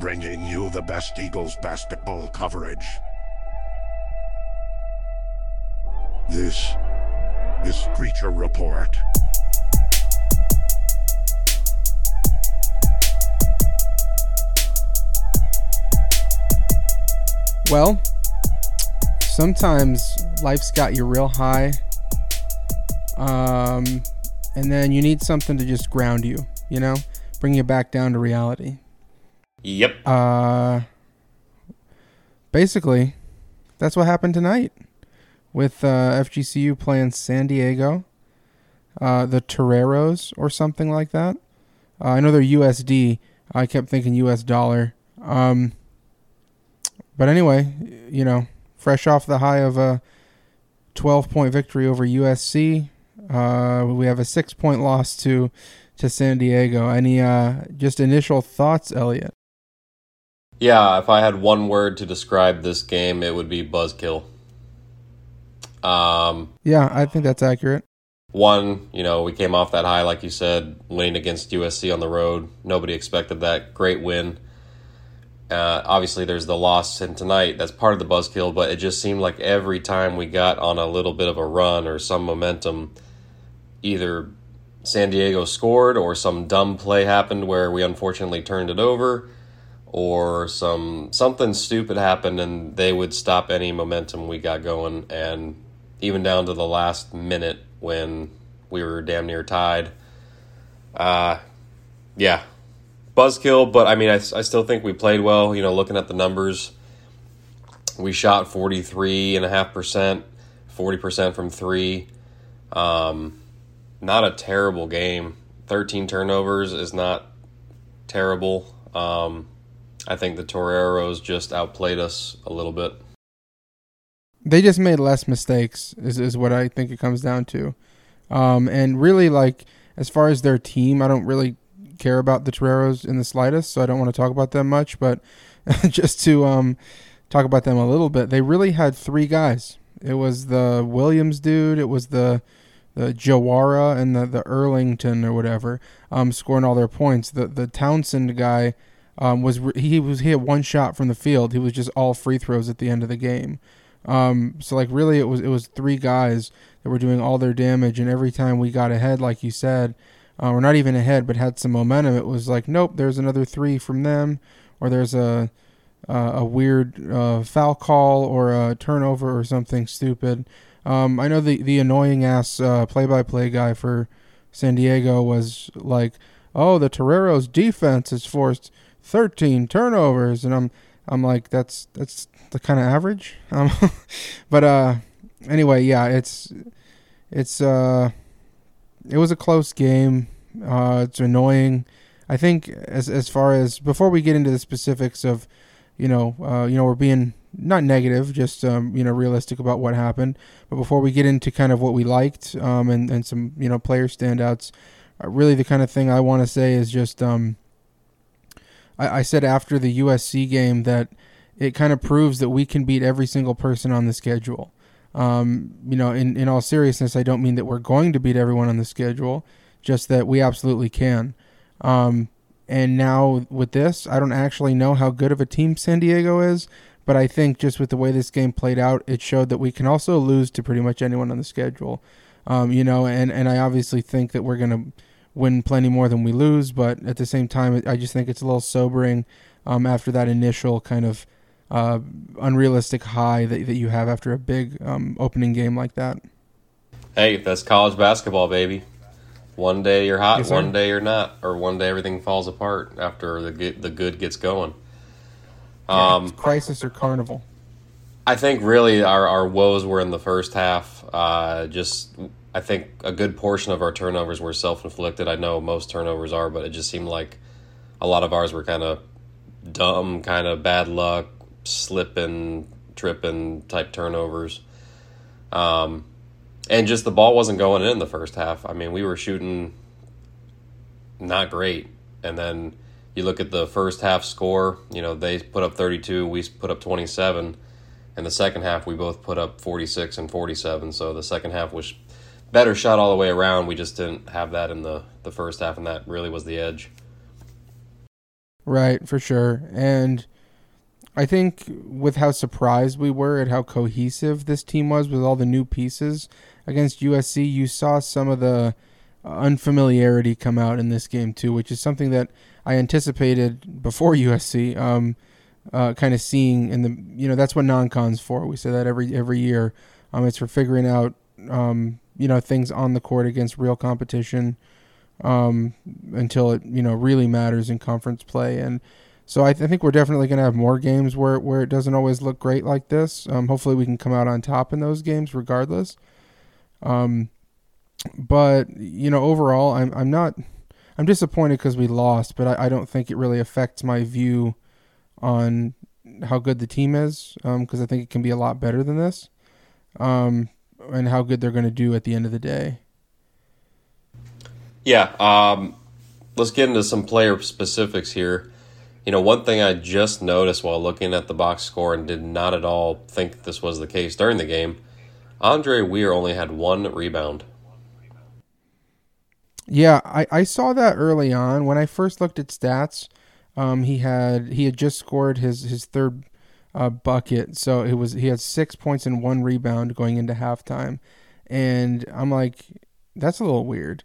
bringing you the best Eagles basketball coverage. This is Creature Report. Well, sometimes life's got you real high. Um, and then you need something to just ground you, you know, bring you back down to reality. Yep. Uh, basically, that's what happened tonight with uh, FGCU playing San Diego, uh, the Toreros or something like that. Uh, I know they're USD. I kept thinking US dollar. Um, but anyway, you know, fresh off the high of a 12 point victory over USC, uh, we have a six point loss to to San Diego. Any uh, just initial thoughts, Elliot? Yeah, if I had one word to describe this game, it would be buzzkill. Um, yeah, I think that's accurate. One, you know, we came off that high, like you said, winning against USC on the road. Nobody expected that. Great win. Uh, obviously, there's the loss in tonight. That's part of the buzzkill, but it just seemed like every time we got on a little bit of a run or some momentum, either San Diego scored or some dumb play happened where we unfortunately turned it over or some something stupid happened and they would stop any momentum we got going. And even down to the last minute when we were damn near tied uh yeah. Buzzkill but i mean I, I still think we played well. You know looking at the numbers we shot 43.5% 40% from three. Um not a terrible game. 13 turnovers is not terrible. Um I think the Toreros just outplayed us a little bit. They just made less mistakes, is, is what I think it comes down to. Um, and really, like, as far as their team, I don't really care about the Toreros in the slightest, so I don't want to talk about them much. But just to um, talk about them a little bit, they really had three guys. It was the Williams dude, it was the the Jawara, and the, the Erlington or whatever um, scoring all their points. The the Townsend guy um, was he was he had one shot from the field. He was just all free throws at the end of the game. Um, so like really, it was it was three guys that were doing all their damage, and every time we got ahead, like you said, uh, or not even ahead, but had some momentum, it was like nope, there's another three from them, or there's a uh, a weird uh, foul call or a turnover or something stupid. Um, I know the the annoying ass play by play guy for San Diego was like, oh, the Toreros defense is forced 13 turnovers, and I'm I'm like that's that's the kind of average. Um, but uh, anyway, yeah, it's it's uh, it was a close game. Uh, it's annoying. I think as as far as before we get into the specifics of, you know, uh, you know, we're being not negative, just um, you know, realistic about what happened. But before we get into kind of what we liked um, and and some you know player standouts, uh, really the kind of thing I want to say is just um, I, I said after the USC game that it kind of proves that we can beat every single person on the schedule. Um, you know, in, in all seriousness, I don't mean that we're going to beat everyone on the schedule, just that we absolutely can. Um, and now with this, I don't actually know how good of a team San Diego is, but I think just with the way this game played out, it showed that we can also lose to pretty much anyone on the schedule. Um, you know, and, and I obviously think that we're going to win plenty more than we lose. But at the same time, I just think it's a little sobering um, after that initial kind of uh, unrealistic high that, that you have after a big um, opening game like that. Hey, that's college basketball, baby. One day you're hot, yes, one day you're not, or one day everything falls apart after the the good gets going. Um, crisis or carnival. I think really our, our woes were in the first half. Uh, just I think a good portion of our turnovers were self inflicted. I know most turnovers are, but it just seemed like a lot of ours were kind of dumb, kind of bad luck, slipping, tripping type turnovers. Um, and just the ball wasn't going in the first half. I mean, we were shooting not great. And then you look at the first half score, you know, they put up 32, we put up 27. And the second half, we both put up 46 and 47. So the second half was better shot all the way around. We just didn't have that in the, the first half, and that really was the edge. Right, for sure. And I think with how surprised we were at how cohesive this team was with all the new pieces against USC, you saw some of the unfamiliarity come out in this game too, which is something that I anticipated before USC. Um, uh, kind of seeing in the you know that's what non-cons for. We say that every every year. Um, it's for figuring out um, you know things on the court against real competition um, until it you know really matters in conference play. And so I, th- I think we're definitely going to have more games where where it doesn't always look great like this. Um, hopefully we can come out on top in those games regardless. Um, but you know overall I'm I'm not I'm disappointed because we lost, but I, I don't think it really affects my view on how good the team is because um, I think it can be a lot better than this, um, and how good they're going to do at the end of the day. Yeah, um, let's get into some player specifics here. You know, one thing I just noticed while looking at the box score and did not at all think this was the case during the game, Andre Weir only had one rebound. Yeah, I, I saw that early on when I first looked at stats. Um, he had he had just scored his his third uh, bucket, so it was he had six points and one rebound going into halftime, and I'm like, that's a little weird.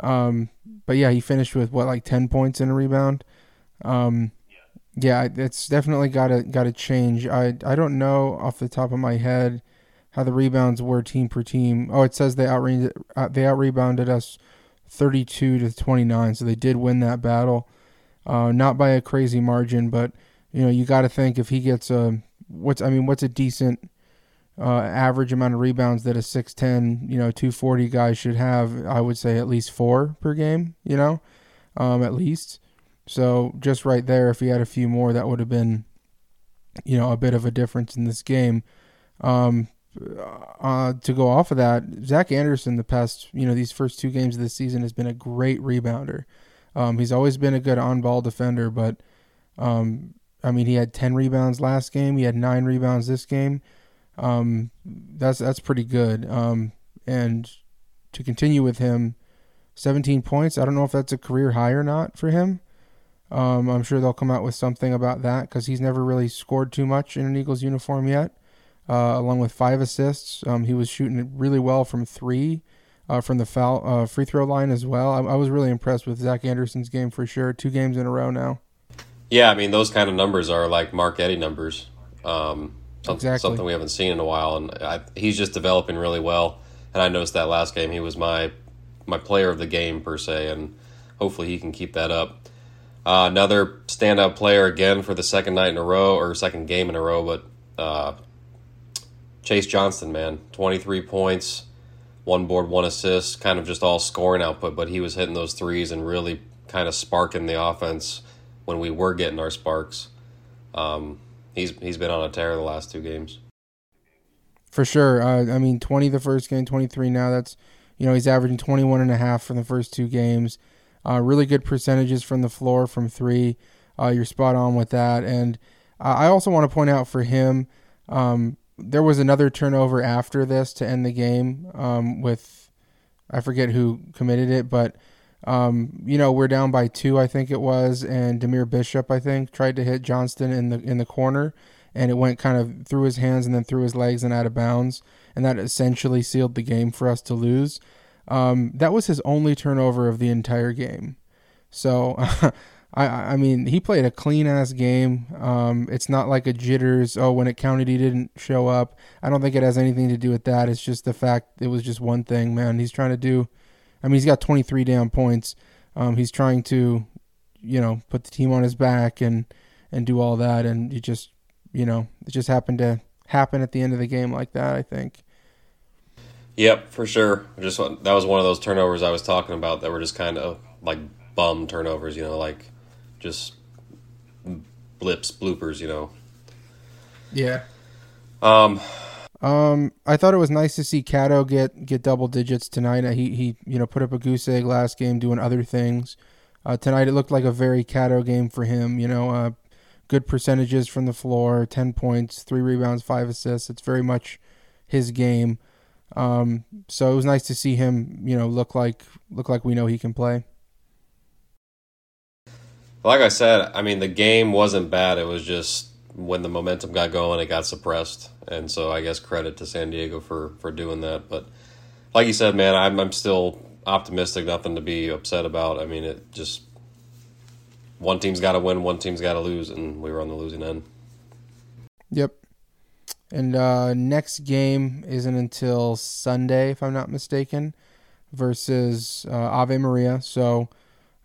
Um, but yeah, he finished with what like ten points and a rebound. Um, yeah, it's definitely got to got to change. I I don't know off the top of my head how the rebounds were team per team. Oh, it says they out uh, they out rebounded us 32 to 29, so they did win that battle uh, not by a crazy margin, but you know you got to think if he gets a what's I mean what's a decent uh, average amount of rebounds that a 6'10 you know 240 guy should have? I would say at least four per game you know um, at least. So just right there if he had a few more that would have been you know a bit of a difference in this game. Um, uh, to go off of that Zach Anderson the past you know these first two games of the season has been a great rebounder. Um, he's always been a good on-ball defender, but um, I mean, he had ten rebounds last game. He had nine rebounds this game. Um, that's that's pretty good. Um, and to continue with him, seventeen points. I don't know if that's a career high or not for him. Um, I'm sure they'll come out with something about that because he's never really scored too much in an Eagles uniform yet. Uh, along with five assists, um, he was shooting really well from three uh, from the foul uh, free throw line as well. I, I, was really impressed with Zach Anderson's game for sure. Two games in a row now. Yeah, I mean those kind of numbers are like Mark Eddy numbers. Um, something, exactly. something we haven't seen in a while, and I, he's just developing really well. And I noticed that last game he was my my player of the game per se, and hopefully he can keep that up. Uh, another standout player again for the second night in a row or second game in a row, but uh, Chase Johnston, man, twenty three points, one board, one assist, kind of just all scoring output, but he was hitting those threes and really kind of sparking the offense when we were getting our sparks. Um, he's he's been on a tear the last two games. For sure. Uh, I mean, 20 the first game, 23 now. That's, you know, he's averaging 21 and a half from the first two games. Uh, really good percentages from the floor from three. Uh, you're spot on with that. And I also want to point out for him, um, there was another turnover after this to end the game um, with I forget who committed it, but um, you know we're down by two, I think it was, and Dahmir Bishop I think tried to hit Johnston in the in the corner, and it went kind of through his hands and then through his legs and out of bounds, and that essentially sealed the game for us to lose. Um, that was his only turnover of the entire game, so I I mean he played a clean ass game. Um, it's not like a jitters. Oh, when it counted, he didn't show up. I don't think it has anything to do with that. It's just the fact it was just one thing, man. He's trying to do. I mean, he's got 23 damn points. Um, he's trying to, you know, put the team on his back and and do all that, and it just, you know, it just happened to happen at the end of the game like that. I think. Yep, for sure. Just that was one of those turnovers I was talking about that were just kind of like bum turnovers. You know, like just blips, bloopers, you know. Yeah. Um. Um, I thought it was nice to see Cato get get double digits tonight. He he, you know, put up a goose egg last game, doing other things. Uh, tonight it looked like a very Cato game for him. You know, uh, good percentages from the floor, ten points, three rebounds, five assists. It's very much his game. Um, so it was nice to see him, you know, look like look like we know he can play. Like I said, I mean the game wasn't bad. It was just when the momentum got going, it got suppressed, and so I guess credit to San Diego for for doing that. But like you said, man, I'm I'm still optimistic. Nothing to be upset about. I mean, it just one team's got to win, one team's got to lose, and we were on the losing end. Yep. And uh, next game isn't until Sunday, if I'm not mistaken, versus uh, Ave Maria. So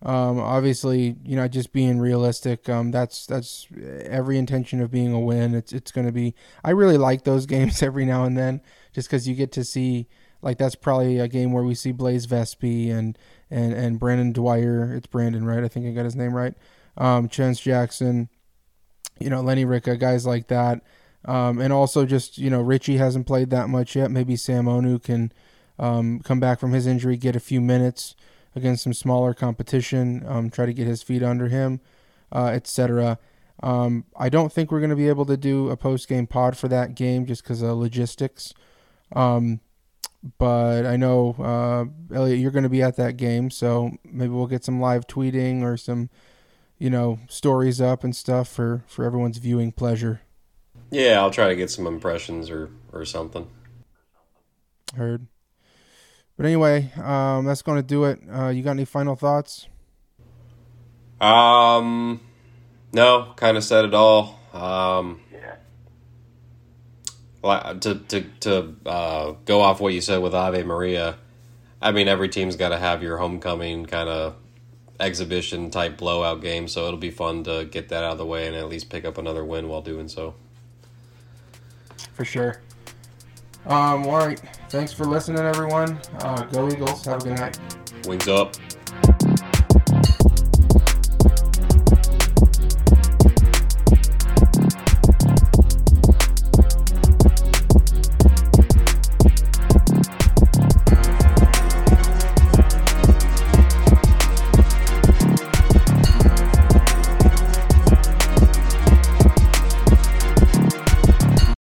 um, obviously, you know, just being realistic, um, that's that's every intention of being a win. It's it's going to be. I really like those games every now and then, just because you get to see. Like that's probably a game where we see Blaze Vespi and and and Brandon Dwyer. It's Brandon, right? I think I got his name right. Um, Chance Jackson, you know, Lenny Rica, guys like that. Um, and also just, you know, Richie hasn't played that much yet. Maybe Sam Onu can um, come back from his injury, get a few minutes against some smaller competition, um, try to get his feet under him, uh, etc. Um, I don't think we're going to be able to do a post game pod for that game just because of logistics. Um, but I know, uh, Elliot, you're going to be at that game, so maybe we'll get some live tweeting or some, you know, stories up and stuff for, for everyone's viewing pleasure. Yeah, I'll try to get some impressions or or something. Heard. But anyway, um, that's going to do it. Uh, you got any final thoughts? Um, no, kind of said it all. Um, to to to uh, go off what you said with Ave Maria, I mean every team's got to have your homecoming kind of exhibition type blowout game, so it'll be fun to get that out of the way and at least pick up another win while doing so. For sure. Um, all right. Thanks for listening, everyone. Uh, go Eagles. Have a good night. Wings up.